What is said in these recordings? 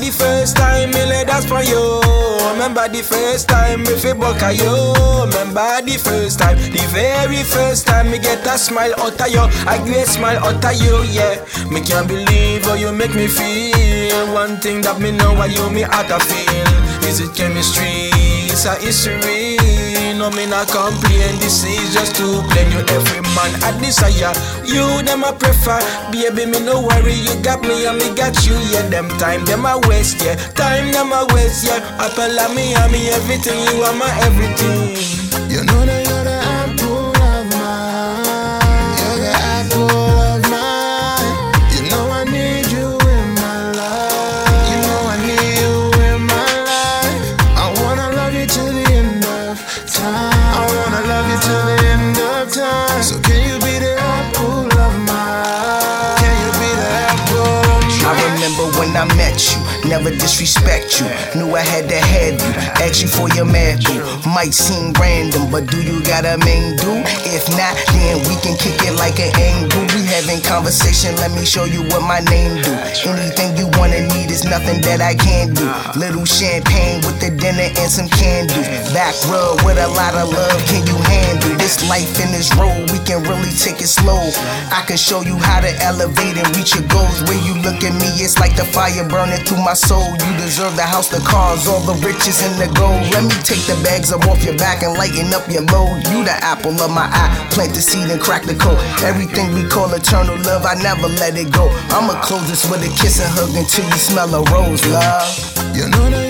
the first time me lay that's for you. Remember the first time me fi buck you. Remember the first time, the very first time me get a smile out of you. A great smile out of you, yeah. Me can't believe how you make me feel. One thing that me know why you me out to feel. Is it chemistry? It's a history. No me not complain. This is just to blame you. Every man I desire. You them I prefer. Baby me no worry. You got me and me got you. Yeah them time them I waste. Yeah time them I waste. Yeah apple of me and me everything. You are my everything. You know never disrespect you. Knew I had to have you, ask you for your man. Might seem random, but do you got a main do? If not, then we can kick it like an angle. We having conversation, let me show you what my name do. Anything you wanna need is nothing that I can do. Little champagne with the dinner and some candles. Back rub with a lot of love, can you this life in this road? We can really take it slow. I can show you how to elevate and reach your goals. When you look at me, it's like the fire burning through my soul. You deserve the house, the cars, all the riches and the gold. Let me take the bags up off your back and lighten up your load. You the apple of my eye, plant the seed and crack the code. Everything we call eternal love, I never let it go. I'ma close this with a kiss and hug until you smell a rose, love. You know that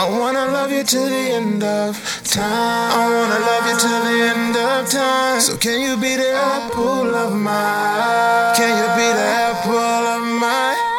I wanna love you till the end of time. I wanna love you till the end of time. So can you be the apple of my eye? Can you be the apple of my eye?